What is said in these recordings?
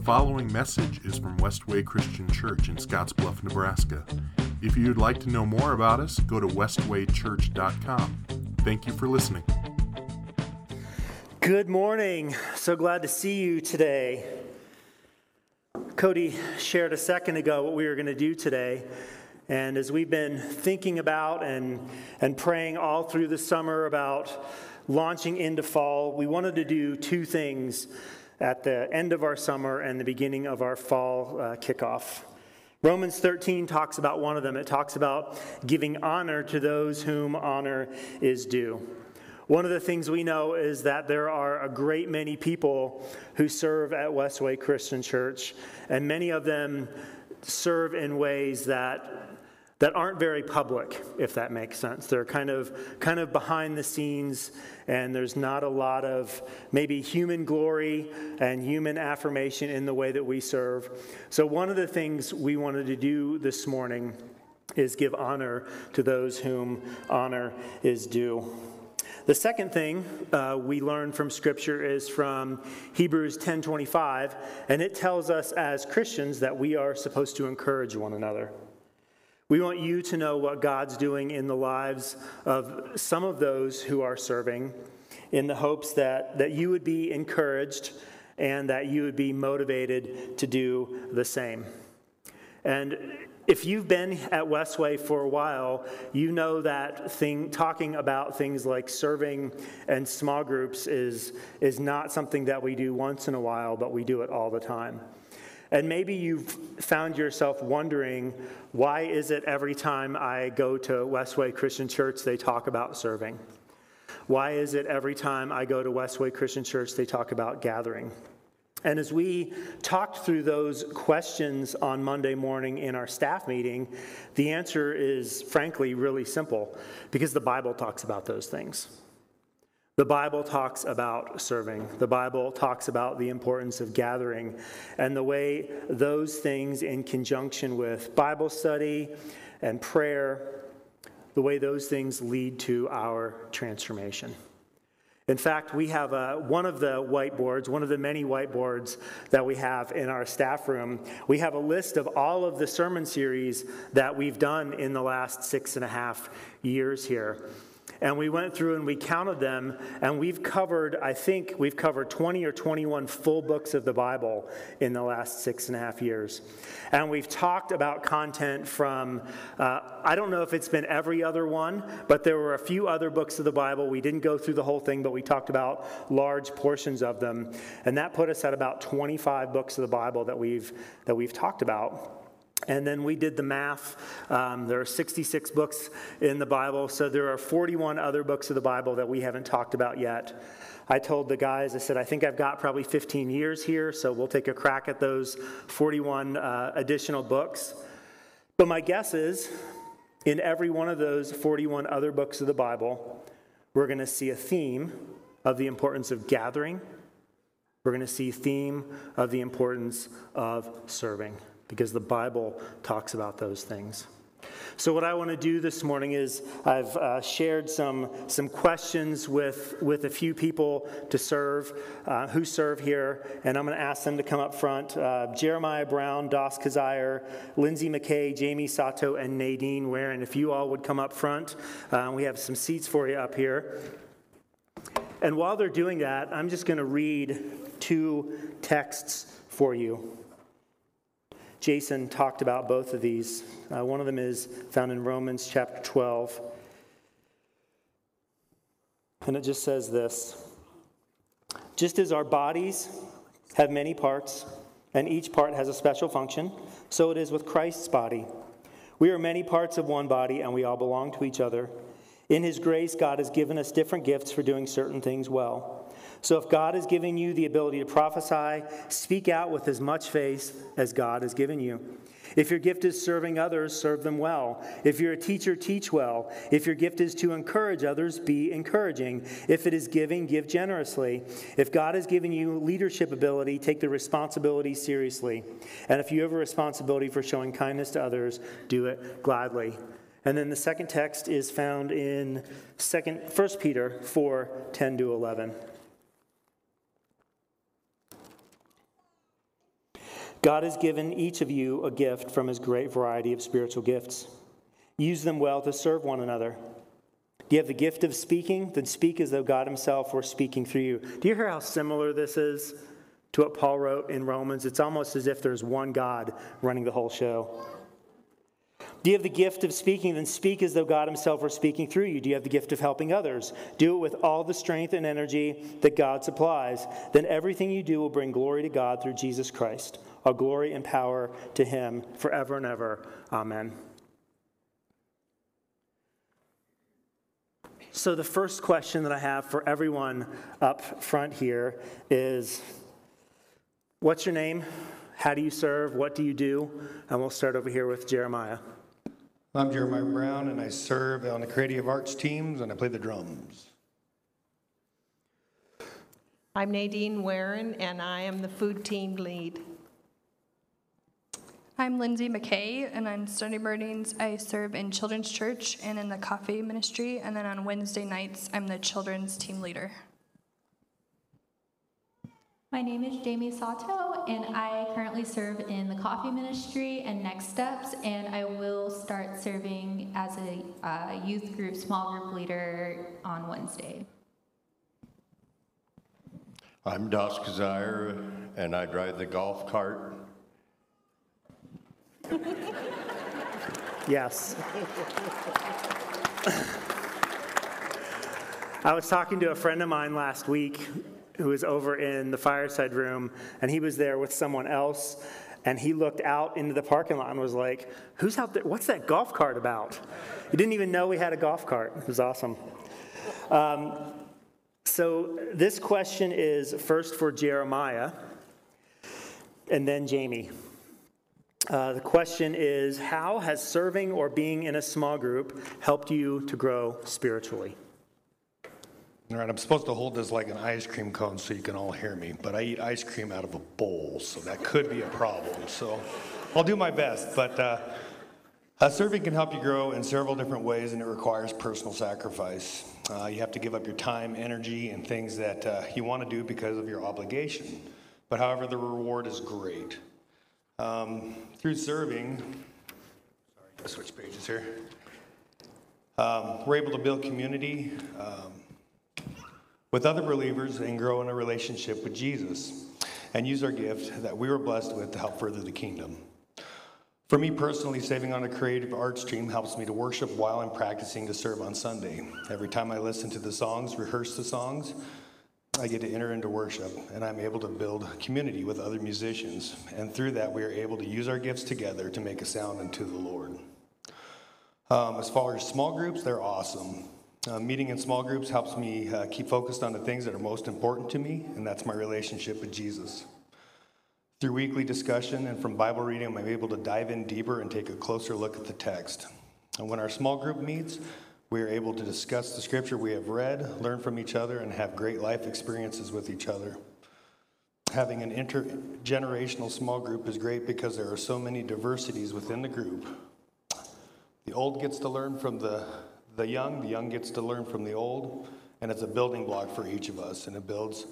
The following message is from Westway Christian Church in Scottsbluff, Nebraska. If you'd like to know more about us, go to westwaychurch.com. Thank you for listening. Good morning. So glad to see you today. Cody shared a second ago what we were going to do today. And as we've been thinking about and, and praying all through the summer about launching into fall, we wanted to do two things at the end of our summer and the beginning of our fall uh, kickoff. Romans 13 talks about one of them. It talks about giving honor to those whom honor is due. One of the things we know is that there are a great many people who serve at Westway Christian Church, and many of them serve in ways that that aren't very public, if that makes sense. They're kind of kind of behind the scenes, and there's not a lot of maybe human glory and human affirmation in the way that we serve. So one of the things we wanted to do this morning is give honor to those whom honor is due. The second thing uh, we learn from Scripture is from Hebrews 10:25, and it tells us as Christians that we are supposed to encourage one another. We want you to know what God's doing in the lives of some of those who are serving in the hopes that, that you would be encouraged and that you would be motivated to do the same. And if you've been at Westway for a while, you know that thing, talking about things like serving and small groups is, is not something that we do once in a while, but we do it all the time. And maybe you've found yourself wondering why is it every time I go to Westway Christian Church they talk about serving? Why is it every time I go to Westway Christian Church they talk about gathering? And as we talked through those questions on Monday morning in our staff meeting, the answer is frankly really simple because the Bible talks about those things. The Bible talks about serving. The Bible talks about the importance of gathering and the way those things, in conjunction with Bible study and prayer, the way those things lead to our transformation. In fact, we have a, one of the whiteboards, one of the many whiteboards that we have in our staff room. We have a list of all of the sermon series that we've done in the last six and a half years here. And we went through and we counted them, and we've covered, I think, we've covered 20 or 21 full books of the Bible in the last six and a half years. And we've talked about content from, uh, I don't know if it's been every other one, but there were a few other books of the Bible. We didn't go through the whole thing, but we talked about large portions of them. And that put us at about 25 books of the Bible that we've, that we've talked about. And then we did the math. Um, there are 66 books in the Bible, so there are 41 other books of the Bible that we haven't talked about yet. I told the guys, I said, I think I've got probably 15 years here, so we'll take a crack at those 41 uh, additional books. But my guess is, in every one of those 41 other books of the Bible, we're going to see a theme of the importance of gathering. We're going to see a theme of the importance of serving because the Bible talks about those things. So, what I want to do this morning is I've uh, shared some, some questions with, with a few people to serve, uh, who serve here, and I'm going to ask them to come up front. Uh, Jeremiah Brown, Doss Kazire, Lindsay McKay, Jamie Sato, and Nadine Warren. If you all would come up front, uh, we have some seats for you up here. And while they're doing that, I'm just going to read two texts for you. Jason talked about both of these. Uh, one of them is found in Romans chapter 12. And it just says this Just as our bodies have many parts, and each part has a special function, so it is with Christ's body. We are many parts of one body, and we all belong to each other. In His grace, God has given us different gifts for doing certain things well. So if God is giving you the ability to prophesy, speak out with as much faith as God has given you. If your gift is serving others, serve them well. If you're a teacher, teach well. If your gift is to encourage others, be encouraging. If it is giving, give generously. If God has given you leadership ability, take the responsibility seriously. And if you have a responsibility for showing kindness to others, do it gladly. And then the second text is found in 2nd, 1 Peter 4 10 to 11. God has given each of you a gift from his great variety of spiritual gifts. Use them well to serve one another. Do you have the gift of speaking? Then speak as though God himself were speaking through you. Do you hear how similar this is to what Paul wrote in Romans? It's almost as if there's one God running the whole show. Do you have the gift of speaking? Then speak as though God Himself were speaking through you. Do you have the gift of helping others? Do it with all the strength and energy that God supplies. Then everything you do will bring glory to God through Jesus Christ. All glory and power to Him forever and ever. Amen. So, the first question that I have for everyone up front here is What's your name? How do you serve? What do you do? And we'll start over here with Jeremiah. I'm Jeremiah Brown, and I serve on the creative arts teams, and I play the drums. I'm Nadine Warren, and I am the food team lead. I'm Lindsay McKay, and on Sunday mornings I serve in children's church and in the coffee ministry, and then on Wednesday nights I'm the children's team leader. My name is Jamie Sato, and I currently serve in the coffee ministry and Next Steps, and I will start serving as a uh, youth group, small group leader on Wednesday. I'm Doss Kazire, and I drive the golf cart. Yes. I was talking to a friend of mine last week who was over in the fireside room, and he was there with someone else. And he looked out into the parking lot and was like, Who's out there? What's that golf cart about? He didn't even know we had a golf cart. It was awesome. Um, so, this question is first for Jeremiah and then Jamie. Uh, the question is How has serving or being in a small group helped you to grow spiritually? All right, I'm supposed to hold this like an ice cream cone so you can all hear me, but I eat ice cream out of a bowl, so that could be a problem. So I'll do my best. But uh, serving can help you grow in several different ways, and it requires personal sacrifice. Uh, you have to give up your time, energy, and things that uh, you want to do because of your obligation. But however, the reward is great. Um, through serving, sorry, I switch pages here. Um, we're able to build community. Um, with other believers and grow in a relationship with Jesus and use our gift that we were blessed with to help further the kingdom. For me personally, saving on a creative arts stream helps me to worship while I'm practicing to serve on Sunday. Every time I listen to the songs, rehearse the songs, I get to enter into worship and I'm able to build community with other musicians. And through that, we are able to use our gifts together to make a sound unto the Lord. Um, as far as small groups, they're awesome. Uh, meeting in small groups helps me uh, keep focused on the things that are most important to me, and that's my relationship with Jesus. Through weekly discussion and from Bible reading, I'm able to dive in deeper and take a closer look at the text. And when our small group meets, we are able to discuss the scripture we have read, learn from each other, and have great life experiences with each other. Having an intergenerational small group is great because there are so many diversities within the group. The old gets to learn from the the young, the young gets to learn from the old, and it's a building block for each of us, and it builds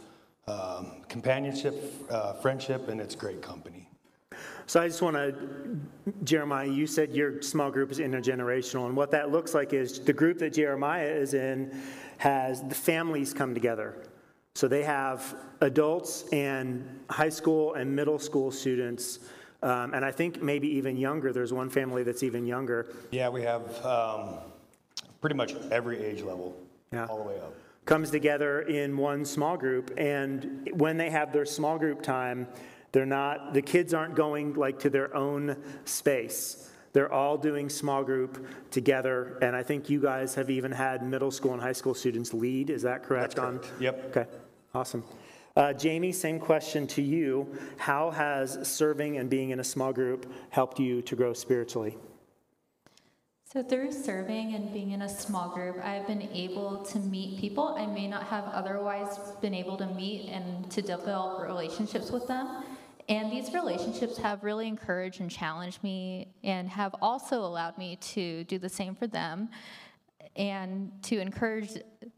um, companionship, uh, friendship, and it's great company. So I just want to, Jeremiah, you said your small group is intergenerational, and what that looks like is the group that Jeremiah is in has the families come together. So they have adults and high school and middle school students. Um, and I think maybe even younger. There's one family that's even younger. Yeah, we have um, pretty much every age level, Yeah. all the way up. comes together in one small group and when they have their small group time they're not the kids aren't going like to their own space. They're all doing small group together and i think you guys have even had middle school and high school students lead. Is that correct That's correct. on Yep. okay. Awesome. Uh, jamie same question to you. How has serving and being in a small group helped you to grow spiritually? So, through serving and being in a small group, I've been able to meet people I may not have otherwise been able to meet and to develop relationships with them. And these relationships have really encouraged and challenged me and have also allowed me to do the same for them and to encourage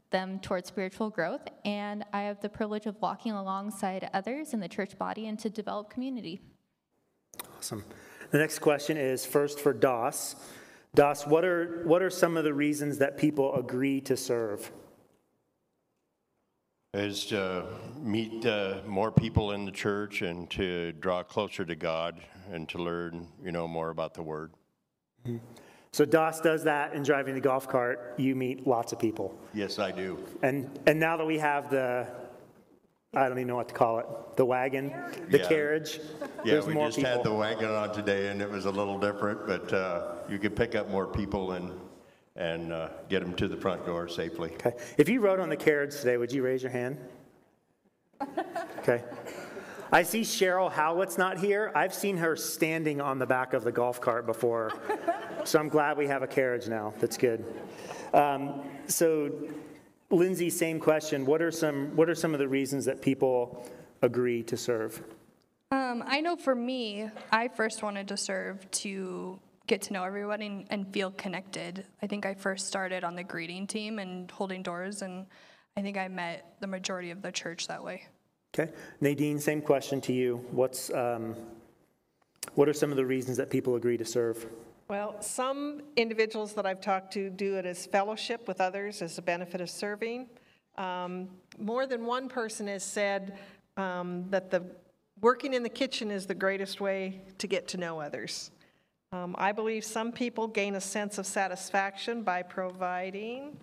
them towards spiritual growth. And I have the privilege of walking alongside others in the church body and to develop community. Awesome. The next question is first for Doss. Doss, what are, what are some of the reasons that people agree to serve? Is to meet uh, more people in the church and to draw closer to God and to learn, you know, more about the Word. So Doss does that in driving the golf cart. You meet lots of people. Yes, I do. And, and now that we have the, I don't even know what to call it, the wagon, the Yeah. carriage, Yeah, there's we more just had the wagon on today and it was a little different, but uh, you could pick up more people and, and uh, get them to the front door safely. Okay. If you rode on the carriage today, would you raise your hand? Okay. I see Cheryl Howlett's not here. I've seen her standing on the back of the golf cart before. So I'm glad we have a carriage now. That's good. Um, So Lindsay, same question. What are some, what are some of the reasons that people agree to serve? Um, I know for me, I first wanted to serve to get to know everyone and, and feel connected. I think I first started on the greeting team and holding doors, and I think I met the majority of the church that way. Okay. Nadine, same question to you. What's, um, what are some of the reasons that people agree to serve? Well, some individuals that I've talked to do it as fellowship with others, as a benefit of serving. Um, More than one person has said um, that the, working in the kitchen is the greatest way to get to know others. Um, I believe some people gain a sense of satisfaction by providing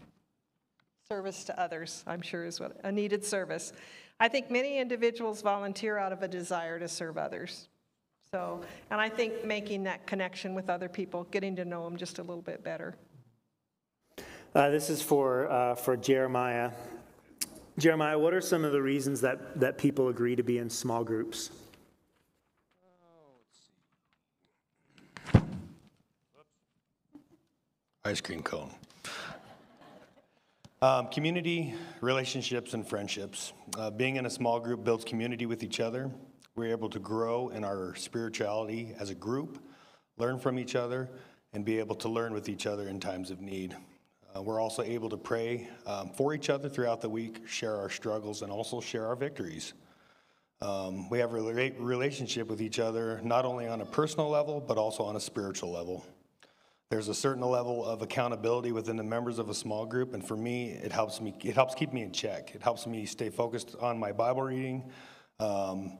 service to others, I'm sure is what, a needed service. I think many individuals volunteer out of a desire to serve others. So, and I think making that connection with other people, getting to know them just a little bit better. Uh, This is for, uh, for Jeremiah. Jeremiah, what are some of the reasons that, that people agree to be in small groups? Ice cream cone. Um, community, relationships, and friendships. Uh, being in a small group builds community with each other. We're able to grow in our spirituality as a group, learn from each other, and be able to learn with each other in times of need. Uh, we're also able to pray um, for each other throughout the week, share our struggles, and also share our victories. Um, we have a rela- relationship with each other, not only on a personal level, but also on a spiritual level. There's a certain level of accountability within the members of a small group, and for me, it helps me. It helps keep me in check. It helps me stay focused on my Bible reading, um,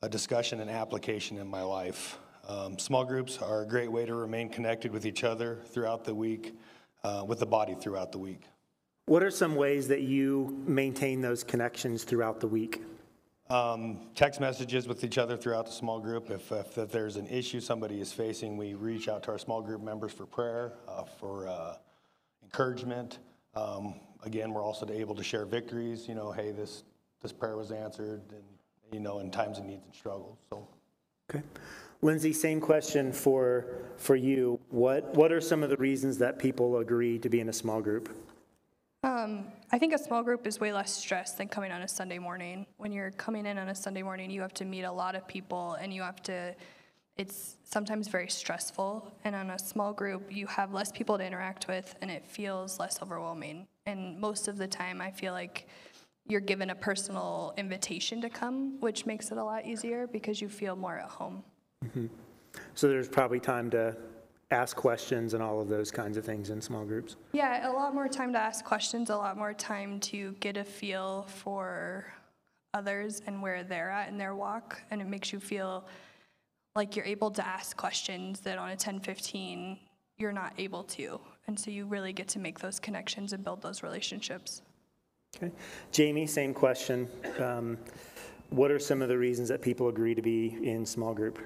a discussion, and application in my life. Um, small groups are a great way to remain connected with each other throughout the week, uh, with the body throughout the week. What are some ways that you maintain those connections throughout the week? Um, text messages with each other throughout the small group. If, if, if there's an issue somebody is facing, we reach out to our small group members for prayer, uh, for uh, encouragement. Um, again, we're also able to share victories. You know, hey, this this prayer was answered, and you know, in times of needs and struggles. So. Okay. Lindsay, same question for, for you. What, what are some of the reasons that people agree to be in a small group? Um, I think a small group is way less stress than coming on a Sunday morning. When you're coming in on a Sunday morning, you have to meet a lot of people and you have to, it's sometimes very stressful. And on a small group, you have less people to interact with and it feels less overwhelming. And most of the time, I feel like you're given a personal invitation to come, which makes it a lot easier because you feel more at home. Mm-hmm. So there's probably time to ask questions and all of those kinds of things in small groups. Yeah, a lot more time to ask questions, a lot more time to get a feel for others and where they're at in their walk. And it makes you feel like you're able to ask questions that on a 10 15 you're not able to. And so you really get to make those connections and build those relationships. Okay. Jamie, same question. Um, what are some of the reasons that people agree to be in small group?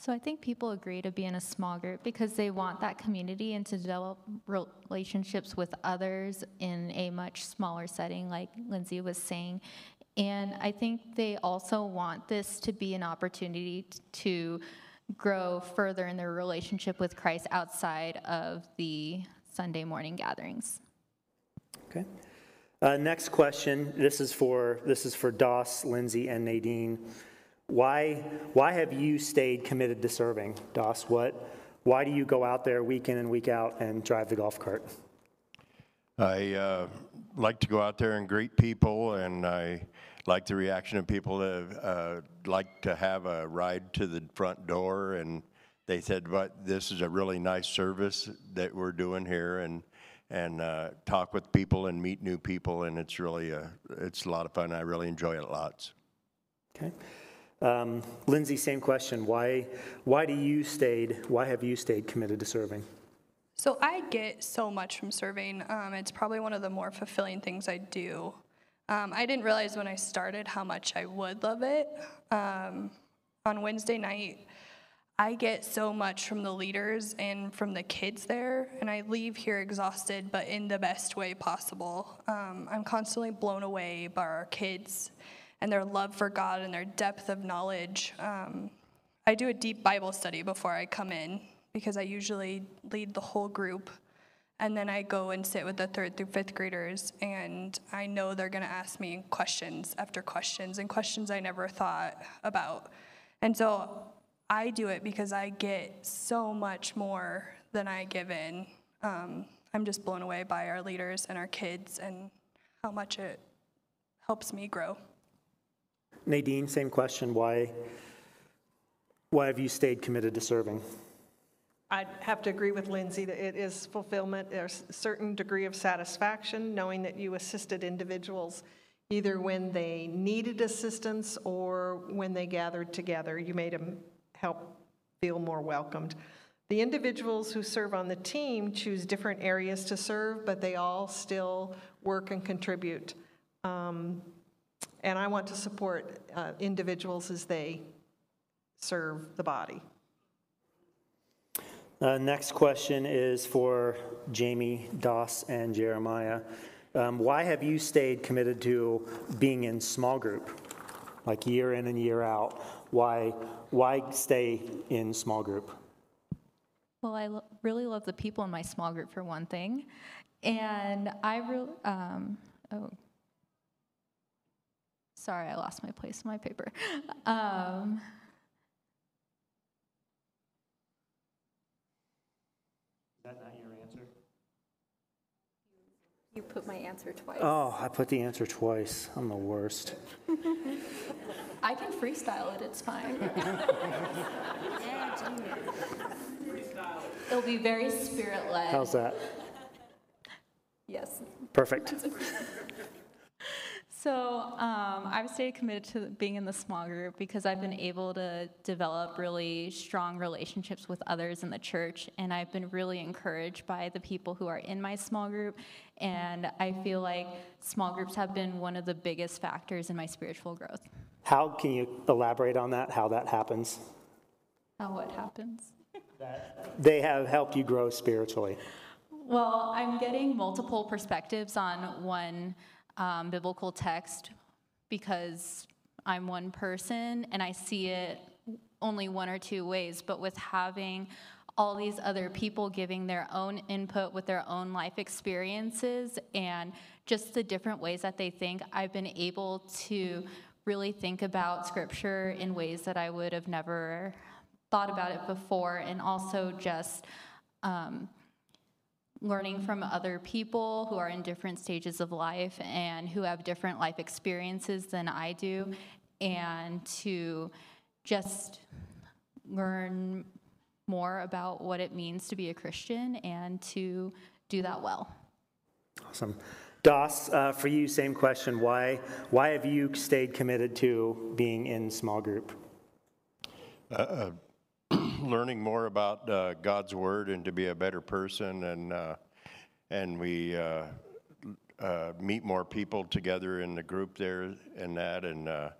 So I think people agree to be in a small group because they want that community and to develop relationships with others in a much smaller setting, like Lindsay was saying. And I think they also want this to be an opportunity to grow further in their relationship with Christ outside of the Sunday morning gatherings. Okay. Uh, next question. This is for this is for Doss, Lindsay, and Nadine. Why why have you stayed committed to serving, Doss? What why do you go out there week in and week out and drive the golf cart? I uh, like to go out there and greet people, and I like the reaction of people that uh, like to have a ride to the front door, and they said, "But this is a really nice service that we're doing here," and and uh, talk with people and meet new people, and it's really a, it's a lot of fun. I really enjoy it lots. Okay. Um, Lindsay, same question. Why, why do you stayed, why have you stayed committed to serving? So I get so much from serving. Um, it's probably one of the more fulfilling things I do. Um, I didn't realize when I started how much I would love it. Um, on Wednesday night, I get so much from the leaders and from the kids there, and I leave here exhausted, but in the best way possible. Um, I'm constantly blown away by our kids and their love for God and their depth of knowledge. Um, I do a deep Bible study before I come in because I usually lead the whole group. And then I go and sit with the third through fifth graders, and I know they're gonna ask me questions after questions and questions I never thought about. And so I do it because I get so much more than I give in. Um, I'm just blown away by our leaders and our kids and how much it helps me grow. Nadine, same question. Why, why have you stayed committed to serving? I'd have to agree with Lindsay that it is fulfillment. There's a certain degree of satisfaction knowing that you assisted individuals either when they needed assistance or when they gathered together. You made them help feel more welcomed. The individuals who serve on the team choose different areas to serve, but they all still work and contribute. Um, And I want to support uh, individuals as they serve the body. Uh, next question is for Jamie, Doss, and Jeremiah. Um, why have you stayed committed to being in small group, like year in and year out? Why, why stay in small group? Well, I lo- really love the people in my small group for one thing, and I really, um, oh, sorry, I lost my place in my paper. Um, Is that not your answer? You put my answer twice. Oh, I put the answer twice. I'm the worst. I can freestyle it. It's fine. It'll be very spirit led. How's that? Yes. Perfect. So um, I've stayed committed to being in the small group because I've been able to develop really strong relationships with others in the church, and I've been really encouraged by the people who are in my small group. And I feel like small groups have been one of the biggest factors in my spiritual growth. How can you elaborate on that? How that happens? How what happens? They have helped you grow spiritually. Well, I'm getting multiple perspectives on one um, biblical text because I'm one person and I see it only one or two ways. But with having all these other people giving their own input with their own life experiences and just the different ways that they think, I've been able to really think about scripture in ways that I would have never thought about it before, and also just um, learning from other people who are in different stages of life and who have different life experiences than I do, and to just learn more about what it means to be a Christian and to do that well. Awesome. Doss, uh, for you, same question. Why, why have you stayed committed to being in small group? learning more about uh, God's word and to be a better person, and uh, and we uh, uh, meet more people together in the group there and that, and uh,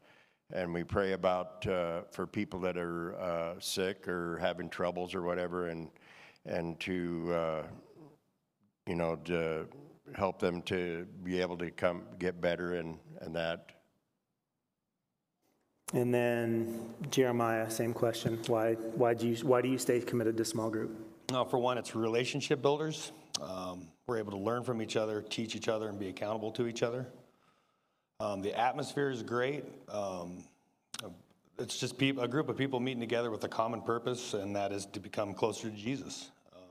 and we pray about for people that are sick or having troubles or whatever, and and to you know to help them to be able to come get better and and that. And then Jeremiah, same question. Why, why, do you, why do you stay committed to small group? Uh, for one, it's relationship builders. Um, we're able to learn from each other, teach each other, and be accountable to each other. Um, the atmosphere is great. Um, it's just peop a group of people meeting together with a common purpose, and that is to become closer to Jesus. Um,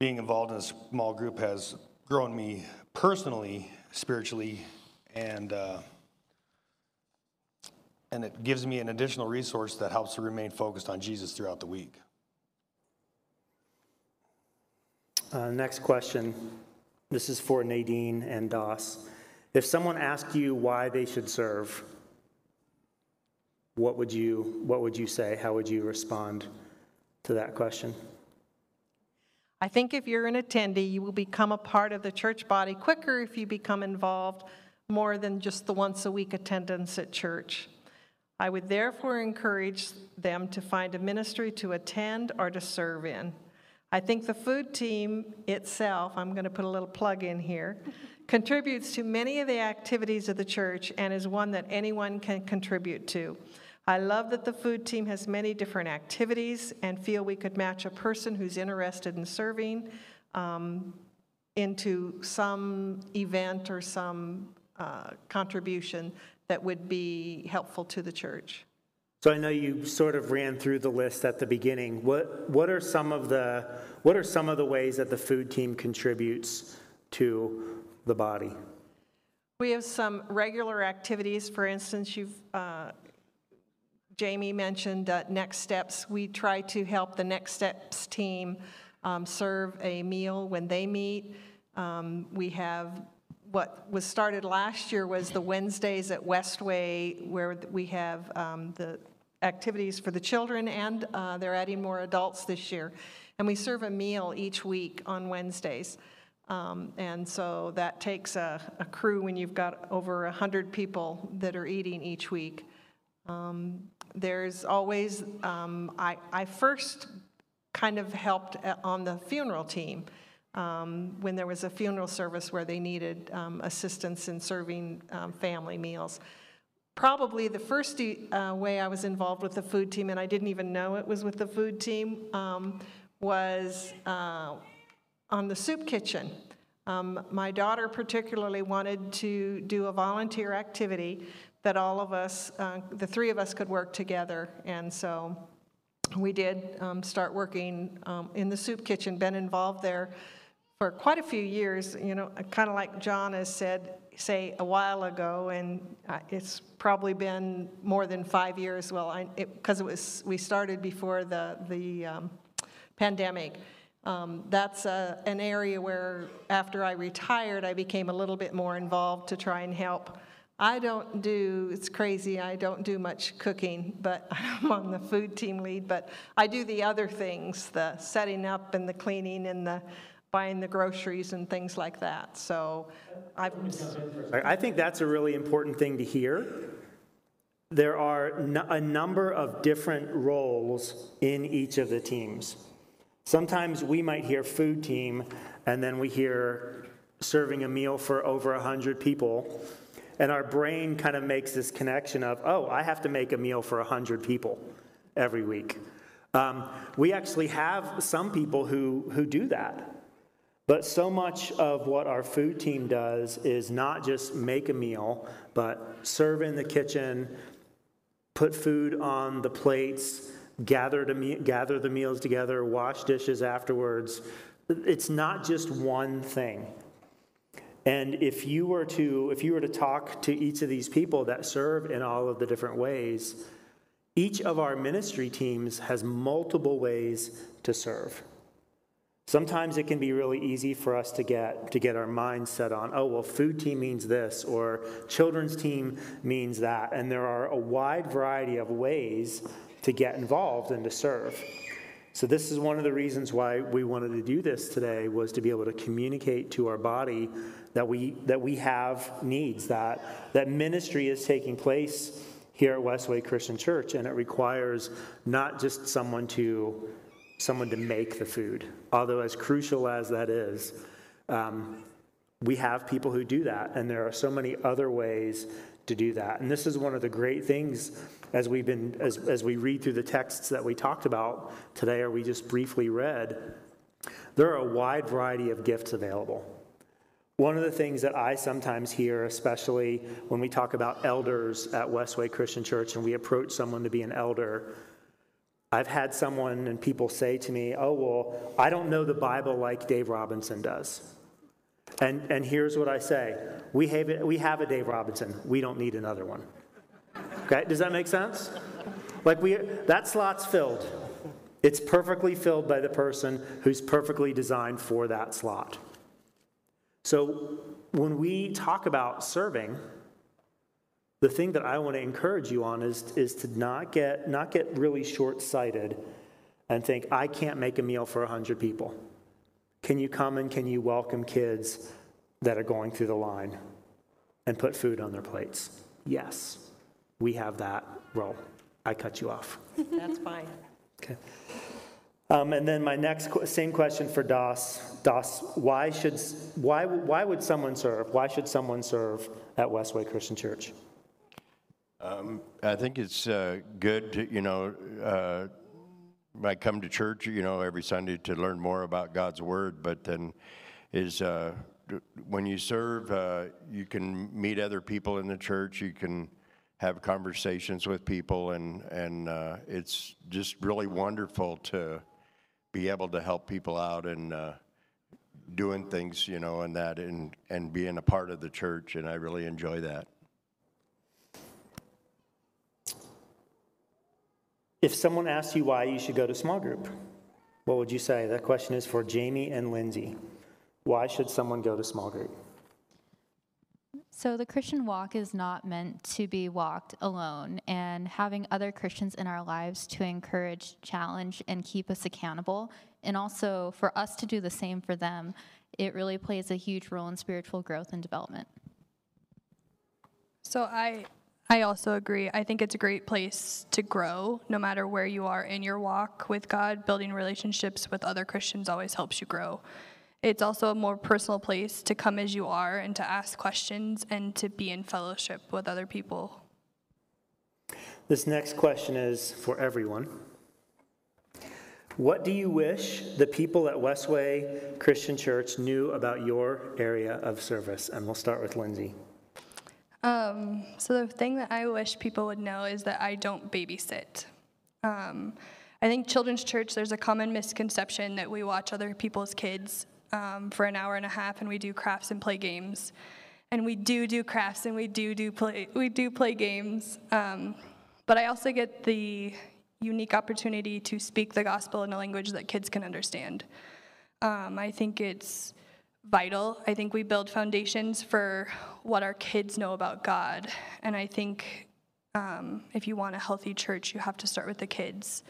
being involved in a small group has grown me personally, spiritually, and uh, and it gives me an additional resource that helps to remain focused on Jesus throughout the week. Uh, Next question. This is for Nadine and Doss. If someone asked you why they should serve, what would you, what would you say? How would you respond to that question? I think if you're an attendee, you will become a part of the church body quicker if you become involved more than just the once a week attendance at church. I would therefore encourage them to find a ministry to attend or to serve in. I think the food team itself, I'm going to put a little plug in here, contributes to many of the activities of the church and is one that anyone can contribute to. I love that the food team has many different activities and feel we could match a person who's interested in serving um, into some event or some uh, contribution that would be helpful to the church. So I know you sort of ran through the list at the beginning. What, what are some of the, what are some of the ways that the food team contributes to the body? We have some regular activities. For instance, you've, uh, Jamie mentioned uh, Next Steps. We try to help the Next Steps team um, serve a meal when they meet. Um, We have, what was started last year was the Wednesdays at Westway, where we have um, the activities for the children, and uh, they're adding more adults this year. And we serve a meal each week on Wednesdays. Um, And so that takes a a crew when you've got over 100 people that are eating each week. Um, There's always, um, I, I first kind of helped uh, on the funeral team um, when there was a funeral service where they needed um, assistance in serving um, family meals. Probably the first uh, way I was involved with the food team, and I didn't even know it was with the food team, um, was uh, on the soup kitchen. Um, my daughter particularly wanted to do a volunteer activity that all of us, uh, the three of us, could work together. And so we did um, start working in the soup kitchen, been involved there for quite a few years, you know, kind of like John has said, say, a while ago, and uh, it's probably been more than five years, well, because it, it, was, we started before the, the um, pandemic. Um, that's a, an area where, after I retired, I became a little bit more involved to try and help. I don't do, it's crazy, I don't do much cooking, but I'm on the food team lead, but I do the other things, the setting up and the cleaning and the buying the groceries and things like that. So I've. I think that's a really important thing to hear. There are a number of different roles in each of the teams. Sometimes we might hear food team, and then we hear serving a meal for over 100 people. And our brain kind of makes this connection of, oh, I have to make a meal for 100 people every week. Um, we actually have some people who, who do that. But so much of what our food team does is not just make a meal, but serve in the kitchen, put food on the plates, gather, to gather the meals together, wash dishes afterwards. It's not just one thing. And if you were to if you were to talk to each of these people that serve in all of the different ways, each of our ministry teams has multiple ways to serve. Sometimes it can be really easy for us to get to get our minds set on, oh well, food team means this or children's team means that, and there are a wide variety of ways to get involved and to serve. So this is one of the reasons why we wanted to do this today was to be able to communicate to our body that we that we have needs that that ministry is taking place here at Westway Christian Church and it requires not just someone to someone to make the food. Although, as crucial as that is, um, we have people who do that, and there are so many other ways to do that. And this is one of the great things as we've been as, as we read through the texts that we talked about today, or we just briefly read. There are a wide variety of gifts available. One of the things that I sometimes hear, especially when we talk about elders at Westway Christian Church and we approach someone to be an elder, I've had someone and people say to me, oh, well, I don't know the Bible like Dave Robinson does. And, and here's what I say we have, we have a Dave Robinson, we don't need another one. Okay, does that make sense? Like we, that slot's filled. It's perfectly filled by the person who's perfectly designed for that slot. So when we talk about serving, the thing that I want to encourage you on is, is to not get, not get really short sighted and think, I can't make a meal for 100 people. Can you come and can you welcome kids that are going through the line and put food on their plates? Yes, we have that role. I cut you off. That's fine. Okay. Um, and then my next qu- same question for Doss. Doss, why should why why would someone serve? Why should someone serve at Westway Christian Church? I think it's uh, good, to, you know, uh, I come to church, you know, every Sunday to learn more about God's Word, but then is uh, when you serve, uh, you can meet other people in the church, you can have conversations with people, and, and uh, it's just really wonderful to be able to help people out and uh, doing things, you know, and that, and, and being a part of the church, and I really enjoy that. If someone asks you why you should go to small group, what would you say? That question is for Jamie and Lindsay. Why should someone go to small group? So, the Christian walk is not meant to be walked alone, and having other Christians in our lives to encourage, challenge, and keep us accountable, and also for us to do the same for them, it really plays a huge role in spiritual growth and development. So I I also agree. I think it's a great place to grow no matter where you are in your walk with God. Building relationships with other Christians always helps you grow. It's also a more personal place to come as you are and to ask questions and to be in fellowship with other people. This next question is for everyone. What do you wish the people at Westway Christian Church knew about your area of service? And we'll start with Lindsay. Um, so the thing that I wish people would know is that I don't babysit. Um, I think children's church, there's a common misconception that we watch other people's kids um, for an hour and a half and we do crafts and play games. And we do do crafts and we do do play we do play games. Um, but I also get the unique opportunity to speak the gospel in a language that kids can understand. Um, I think it's vital. I think we build foundations for what our kids know about God. And I think um, if you want a healthy church, you have to start with the kids.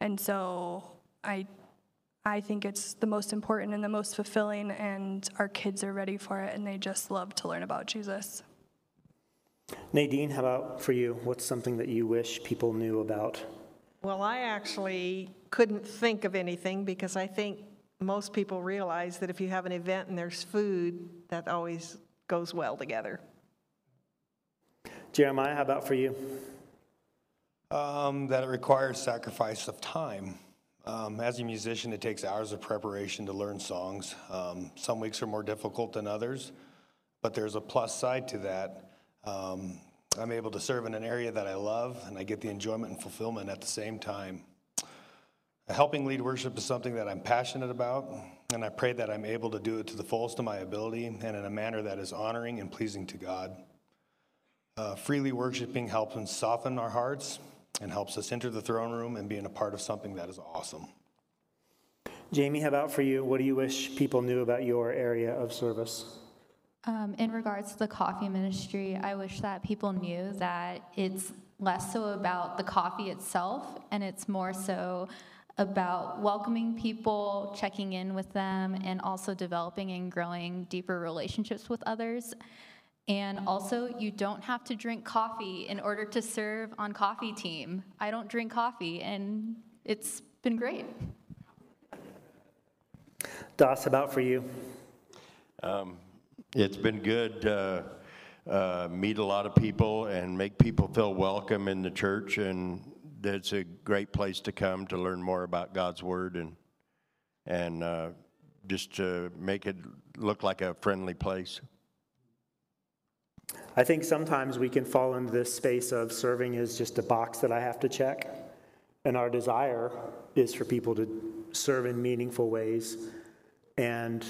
And so I, I think it's the most important and the most fulfilling, and our kids are ready for it, and they just love to learn about Jesus. Nadine, how about for you? What's something that you wish people knew about? Well, I actually couldn't think of anything because I think most people realize that if you have an event and there's food, that always goes well together. Jeremiah, how about for you? Um, that it requires sacrifice of time. Um, as a musician, it takes hours of preparation to learn songs. Um, some weeks are more difficult than others, but there's a plus side to that. Um, I'm able to serve in an area that I love, and I get the enjoyment and fulfillment at the same time. Helping lead worship is something that I'm passionate about, and I pray that I'm able to do it to the fullest of my ability and in a manner that is honoring and pleasing to God. Uh, freely worshiping helps us soften our hearts and helps us enter the throne room and being a part of something that is awesome. Jamie, how about for you? What do you wish people knew about your area of service? Um, in regards to the coffee ministry, I wish that people knew that it's less so about the coffee itself and it's more so about welcoming people, checking in with them, and also developing and growing deeper relationships with others. And also, you don't have to drink coffee in order to serve on coffee team. I don't drink coffee, and it's been great. Doss, how about for you? It's been good uh, uh, meet a lot of people and make people feel welcome in the church, and it's a great place to come to learn more about God's Word and and uh, just to make it look like a friendly place. I think sometimes we can fall into this space of serving is just a box that I have to check. And our desire is for people to serve in meaningful ways and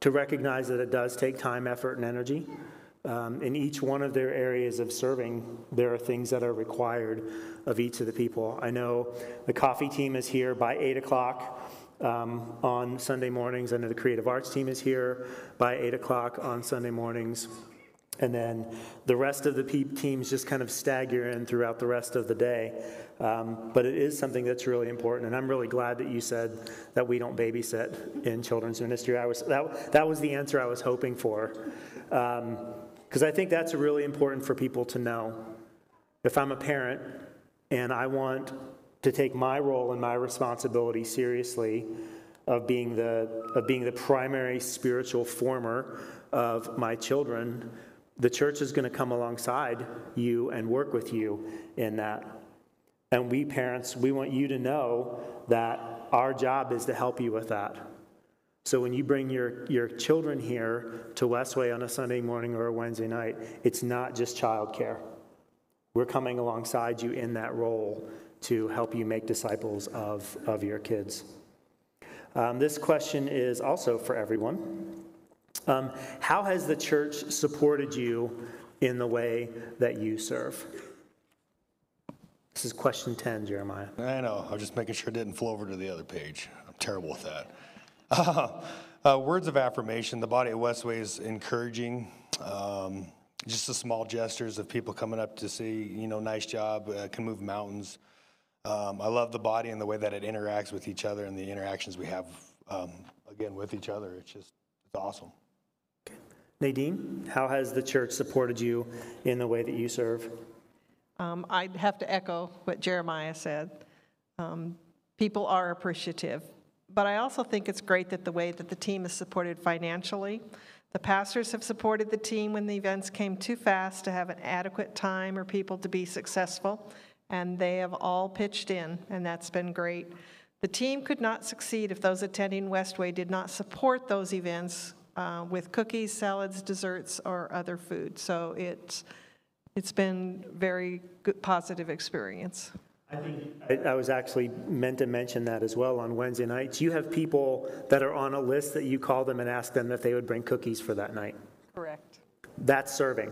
to recognize that it does take time, effort, and energy. Um, in each one of their areas of serving, there are things that are required of each of the people. I know the coffee team is here by 8 o'clock um, on Sunday mornings. I know the creative arts team is here by 8 o'clock on Sunday mornings. And then the rest of the teams just kind of stagger in throughout the rest of the day. Um, but it is something that's really important, and I'm really glad that you said that we don't babysit in children's ministry. I was that that was the answer I was hoping for, because I think that's really important for people to know. If I'm a parent and I want to take my role and my responsibility seriously of being the of being the primary spiritual former of my children, the church is going to come alongside you and work with you in that. And we parents, we want you to know that our job is to help you with that. So when you bring your, your children here to Westway on a Sunday morning or a Wednesday night, it's not just childcare. We're coming alongside you in that role to help you make disciples of, of your kids. Um, this question is also for everyone. Um, how has the church supported you in the way that you serve? This is question 10, Jeremiah. I know. I was just making sure it didn't flow over to the other page. I'm terrible with that. Uh, uh, words of affirmation. The body at Westway is encouraging. Um, just the small gestures of people coming up to see, you know, nice job, uh, can move mountains. Um, I love the body and the way that it interacts with each other and the interactions we have, um, again, with each other. It's just, it's awesome. Nadine, how has the church supported you in the way that you serve? Um, I'd have to echo what Jeremiah said. Um, People are appreciative. But I also think it's great that the way that the team is supported financially. The pastors have supported the team when the events came too fast to have an adequate time or people to be successful, and they have all pitched in, and that's been great. The team could not succeed if those attending Westway did not support those events uh, with cookies, salads, desserts, or other food. So it's, it's been very good, positive experience. I, I was actually meant to mention that as well on Wednesday nights. You have people that are on a list that you call them and ask them if they would bring cookies for that night. Correct. That's serving.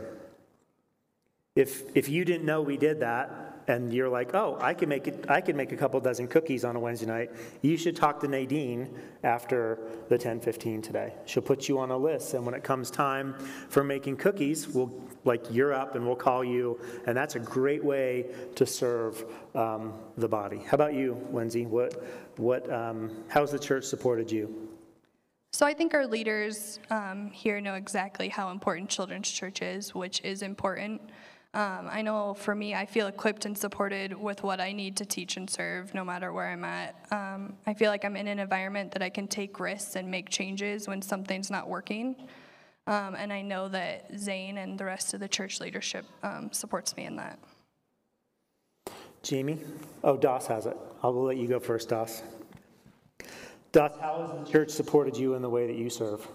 If, if you didn't know we did that, and you're like, oh, I can make it, I can make a couple dozen cookies on a Wednesday night, you should talk to Nadine after the 10:15 today. She'll put you on a list, and when it comes time for making cookies, we'll like you're up, and we'll call you, and that's a great way to serve um, the body. How about you, Lindsay? What, what, um, how's the church supported you? So I think our leaders um, here know exactly how important children's church is, which is important. Um, I know for me, I feel equipped and supported with what I need to teach and serve, no matter where I'm at. Um, I feel like I'm in an environment that I can take risks and make changes when something's not working. Um, and I know that Zane and the rest of the church leadership um, supports me in that. Jamie? Oh, Doss has it. I'll let you go first, Doss. Doss, how has the church supported you in the way that you serve?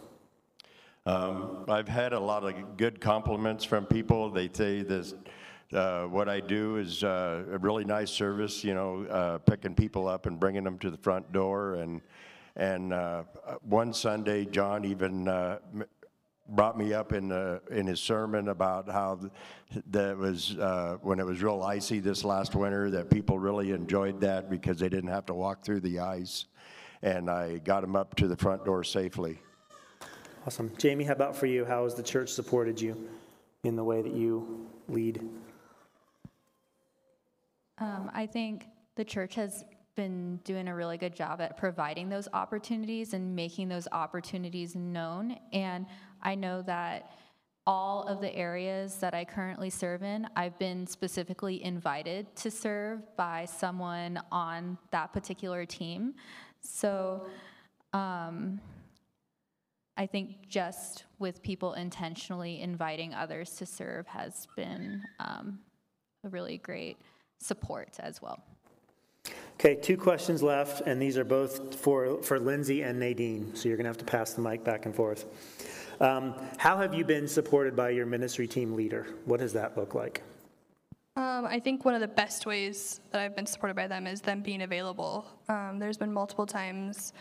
Um, I've had a lot of good compliments from people. They say this, uh, what I do is uh, a really nice service, you know, uh, picking people up and bringing them to the front door. And, and uh, one Sunday, John even uh, brought me up in, uh, in his sermon about how that was, uh, when it was real icy this last winter, that people really enjoyed that because they didn't have to walk through the ice. And I got them up to the front door safely. Awesome. Jamie, how about for you? How has the church supported you in the way that you lead? Um, I think the church has been doing a really good job at providing those opportunities and making those opportunities known. And I know that all of the areas that I currently serve in, I've been specifically invited to serve by someone on that particular team. So um, I think just with people intentionally inviting others to serve has been um, a really great support as well. Okay, two questions left, and these are both for, for Lindsay and Nadine, so you're going to have to pass the mic back and forth. Um, how have you been supported by your ministry team leader? What does that look like? Um, I think one of the best ways that I've been supported by them is them being available. Um, there's been multiple times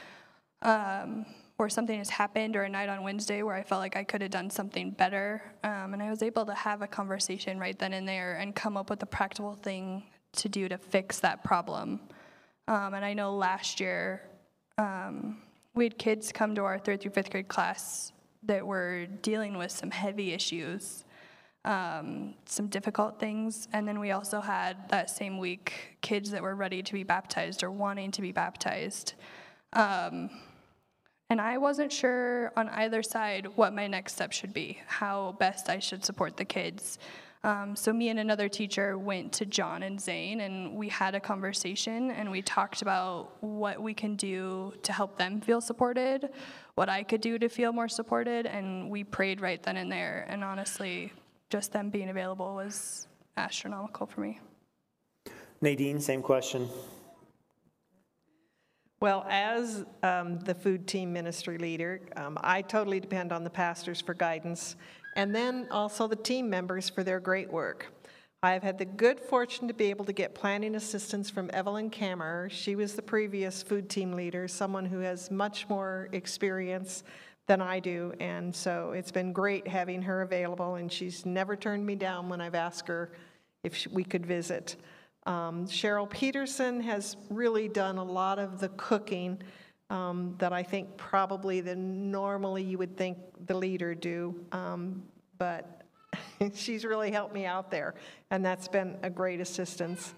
um, or something has happened, or a night on Wednesday where I felt like I could have done something better. Um, and I was able to have a conversation right then and there and come up with a practical thing to do to fix that problem. Um, and I know last year um, we had kids come to our third through fifth grade class that were dealing with some heavy issues, um, some difficult things. And then we also had that same week kids that were ready to be baptized or wanting to be baptized. Um, and I wasn't sure on either side what my next step should be, how best I should support the kids. Um, so me and another teacher went to John and Zane, and we had a conversation, and we talked about what we can do to help them feel supported, what I could do to feel more supported, and we prayed right then and there. And honestly, just them being available was astronomical for me. Nadine, same question. Well, as um, the food team ministry leader, um, I totally depend on the pastors for guidance, and then also the team members for their great work. I have had the good fortune to be able to get planning assistance from Evelyn Kammer. She was the previous food team leader, someone who has much more experience than I do, and so it's been great having her available, and she's never turned me down when I've asked her if we could visit. Um, Cheryl Peterson has really done a lot of the cooking um, that I think probably the normally you would think the leader do, um, but she's really helped me out there, and that's been a great assistance.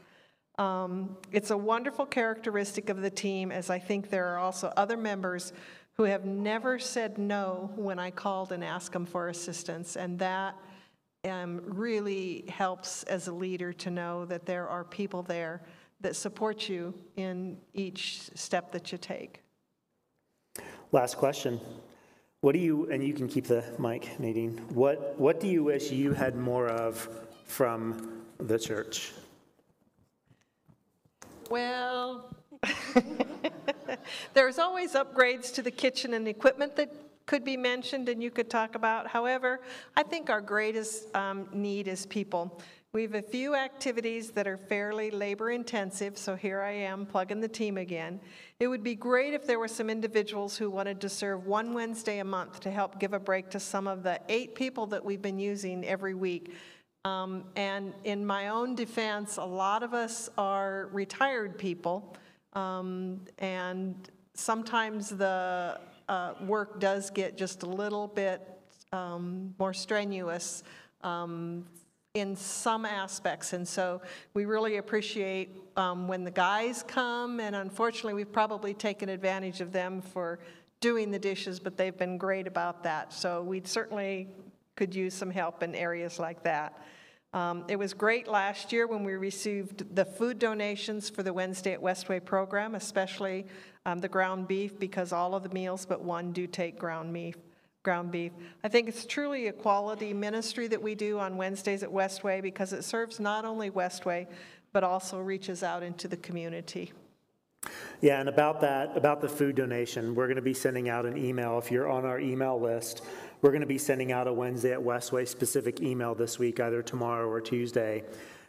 Um, It's a wonderful characteristic of the team, as I think there are also other members who have never said no when I called and asked them for assistance, and that um, really helps as a leader to know that there are people there that support you in each step that you take. Last question. What do you, and you can keep the mic, Nadine, what, what do you wish you had more of from the church? Well, there's always upgrades to the kitchen and equipment that could be mentioned and you could talk about. However, I think our greatest um, need is people. We have a few activities that are fairly labor intensive, so here I am plugging the team again. It would be great if there were some individuals who wanted to serve one Wednesday a month to help give a break to some of the eight people that we've been using every week. Um, And in my own defense, a lot of us are retired people, um, and sometimes the uh, work does get just a little bit um, more strenuous um, in some aspects. And so we really appreciate um, when the guys come, and unfortunately, we've probably taken advantage of them for doing the dishes, but they've been great about that. So we certainly could use some help in areas like that. Um, It was great last year when we received the food donations for the Wednesday at Westway program, especially um, the ground beef, because all of the meals but one do take ground beef. Ground beef. I think it's truly a quality ministry that we do on Wednesdays at Westway because it serves not only Westway, but also reaches out into the community. Yeah, and about that, about the food donation, we're going to be sending out an email. If you're on our email list, we're going to be sending out a Wednesday at Westway specific email this week, either tomorrow or Tuesday.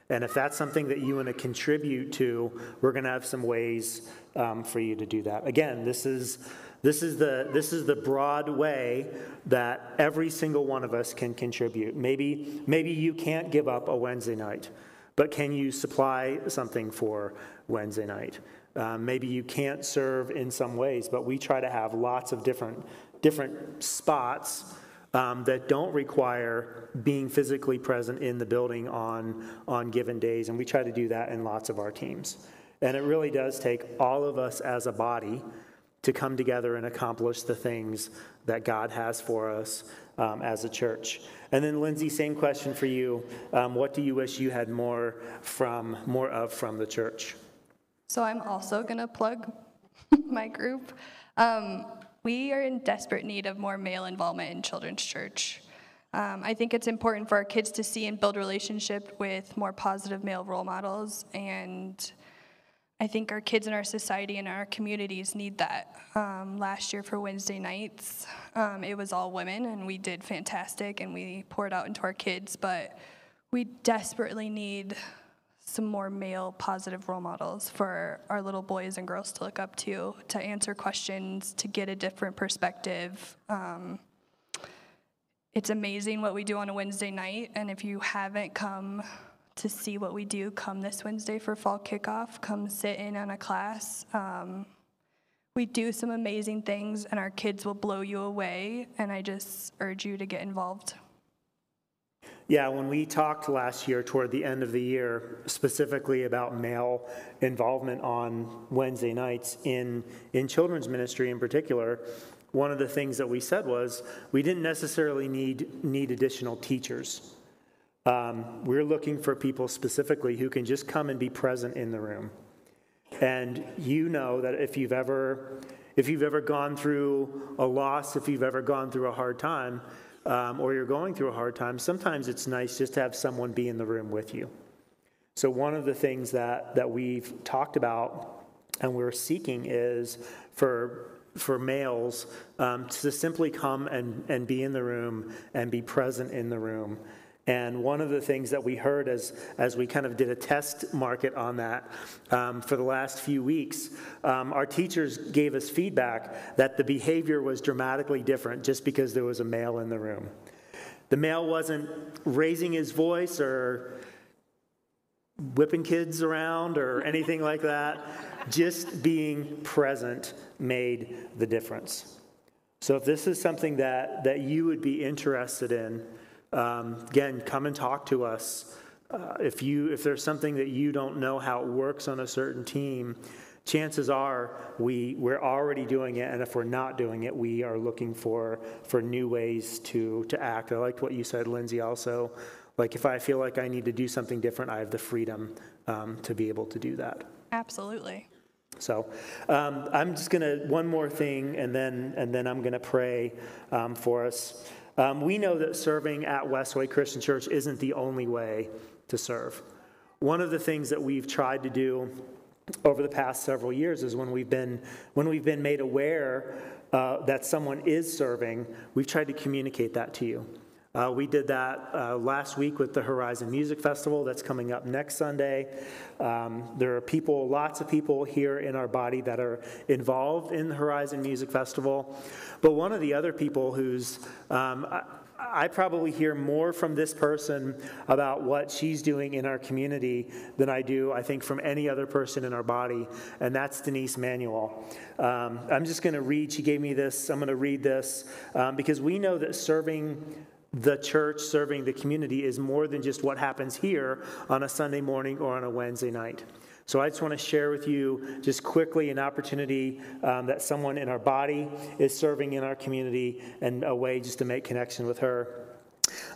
And if that's something that you want to contribute to, we're going to have some ways um, for you to do that. Again, this is this is the this is the broad way that every single one of us can contribute. Maybe maybe you can't give up a Wednesday night, but can you supply something for Wednesday night? Um, maybe you can't serve in some ways, but we try to have lots of different different spots um, that don't require being physically present in the building on on given days, and we try to do that in lots of our teams. And it really does take all of us as a body to come together and accomplish the things that God has for us um, as a church. And then, Lindsay, same question for you. Um, what do you wish you had more from more of from the church? So I'm also going to plug my group. Um, we are in desperate need of more male involvement in children's church. Um, I think it's important for our kids to see and build relationship with more positive male role models, and I think our kids in our society and our communities need that. Um, last year for Wednesday nights, um, it was all women, and we did fantastic, and we poured out into our kids, but we desperately need some more male positive role models for our little boys and girls to look up to, to answer questions, to get a different perspective. Um, it's amazing what we do on a Wednesday night, and if you haven't come to see what we do, come this Wednesday for fall kickoff. Come sit in on a class. Um, we do some amazing things, and our kids will blow you away. And I just urge you to get involved. Yeah, when we talked last year toward the end of the year, specifically about male involvement on Wednesday nights in, in children's ministry in particular, one of the things that we said was we didn't necessarily need, need additional teachers. Um, we're looking for people specifically who can just come and be present in the room. And you know that if you've ever if you've ever gone through a loss, if you've ever gone through a hard time, um, or you're going through a hard time, sometimes it's nice just to have someone be in the room with you. So one of the things that that we've talked about and we're seeking is for for males um, to simply come and, and be in the room and be present in the room and one of the things that we heard as, as we kind of did a test market on that um, for the last few weeks, um, our teachers gave us feedback that the behavior was dramatically different just because there was a male in the room. The male wasn't raising his voice or whipping kids around or anything like that. Just being present made the difference. So if this is something that, that you would be interested in, um, again, come and talk to us. Uh, if you if there's something that you don't know how it works on a certain team, chances are we we're already doing it, and if we're not doing it, we are looking for for new ways to to act. I liked what you said, Lindsay. Also, like if I feel like I need to do something different, I have the freedom um, to be able to do that. Absolutely. So um, I'm just gonna one more thing, and then and then I'm gonna pray um, for us. Um, we know that serving at Westway Christian Church isn't the only way to serve. One of the things that we've tried to do over the past several years is when we've been when we've been made aware uh, that someone is serving, we've tried to communicate that to you. Uh, we did that uh, last week with the Horizon Music Festival that's coming up next Sunday. Um, there are people, lots of people here in our body that are involved in the Horizon Music Festival. But one of the other people who's, um, I, I probably hear more from this person about what she's doing in our community than I do, I think, from any other person in our body, and that's Denise Manuel. Um, I'm just going to read, she gave me this, I'm going to read this, um, because we know that serving the church serving the community is more than just what happens here on a Sunday morning or on a Wednesday night. So I just want to share with you just quickly an opportunity um, that someone in our body is serving in our community and a way just to make connection with her.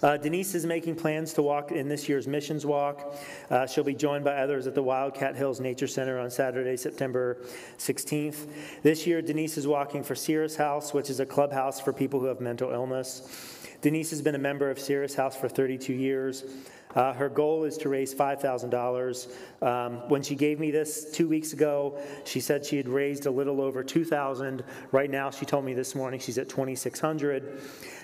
Uh, Denise is making plans to walk in this year's missions walk. Uh, she'll be joined by others at the Wildcat Hills Nature Center on Saturday, September 16th. This year, Denise is walking for Cirrus House, which is a clubhouse for people who have mental illness. Denise has been a member of Cirrus House for 32 years. Uh, her goal is to raise $5,000. Um, when she gave me this two weeks ago, she said she had raised a little over 2,000. Right now, she told me this morning she's at 2,600.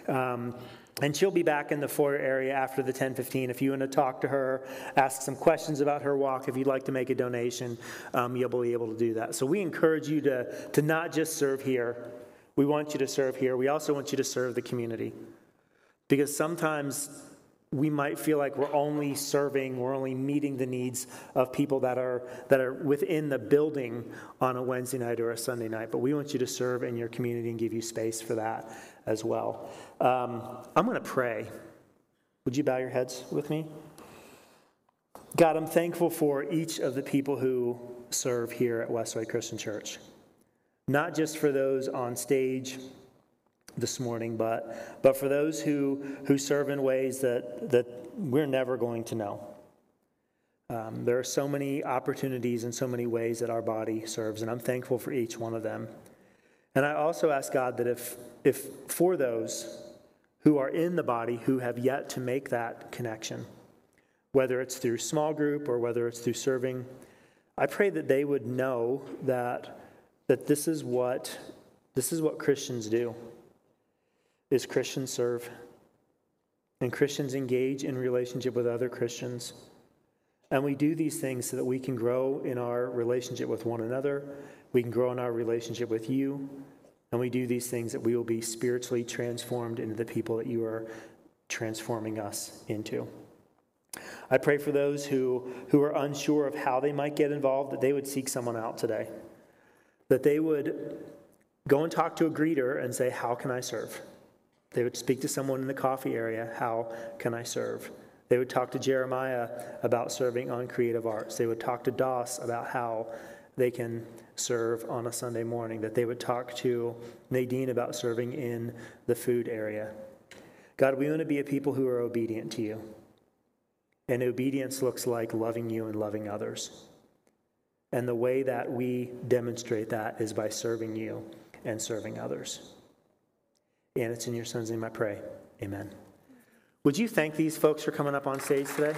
Um, and she'll be back in the foyer area after the 10:15. If you want to talk to her, ask some questions about her walk, if you'd like to make a donation, um, you'll be able to do that. So we encourage you to, to not just serve here. We want you to serve here. We also want you to serve the community. Because sometimes we might feel like we're only serving, we're only meeting the needs of people that are, that are within the building on a Wednesday night or a Sunday night. But we want you to serve in your community and give you space for that as well. Um, I'm going to pray. Would you bow your heads with me? God, I'm thankful for each of the people who serve here at Westway Christian Church. Not just for those on stage this morning, but, but for those who, who serve in ways that, that we're never going to know. Um, there are so many opportunities and so many ways that our body serves, and I'm thankful for each one of them. And I also ask God that if, if for those who are in the body who have yet to make that connection, whether it's through small group or whether it's through serving, I pray that they would know that, that this is what this is what Christians do is Christians serve and Christians engage in relationship with other Christians. And we do these things so that we can grow in our relationship with one another, we can grow in our relationship with you, and we do these things that we will be spiritually transformed into the people that you are transforming us into. I pray for those who, who are unsure of how they might get involved, that they would seek someone out today. That they would go and talk to a greeter and say, How can I serve? They would speak to someone in the coffee area, How can I serve? They would talk to Jeremiah about serving on creative arts. They would talk to Doss about how they can serve on a Sunday morning. That they would talk to Nadine about serving in the food area. God, we want to be a people who are obedient to you. And obedience looks like loving you and loving others. And the way that we demonstrate that is by serving you and serving others. And it's in your son's name I pray. Amen. Would you thank these folks for coming up on stage today?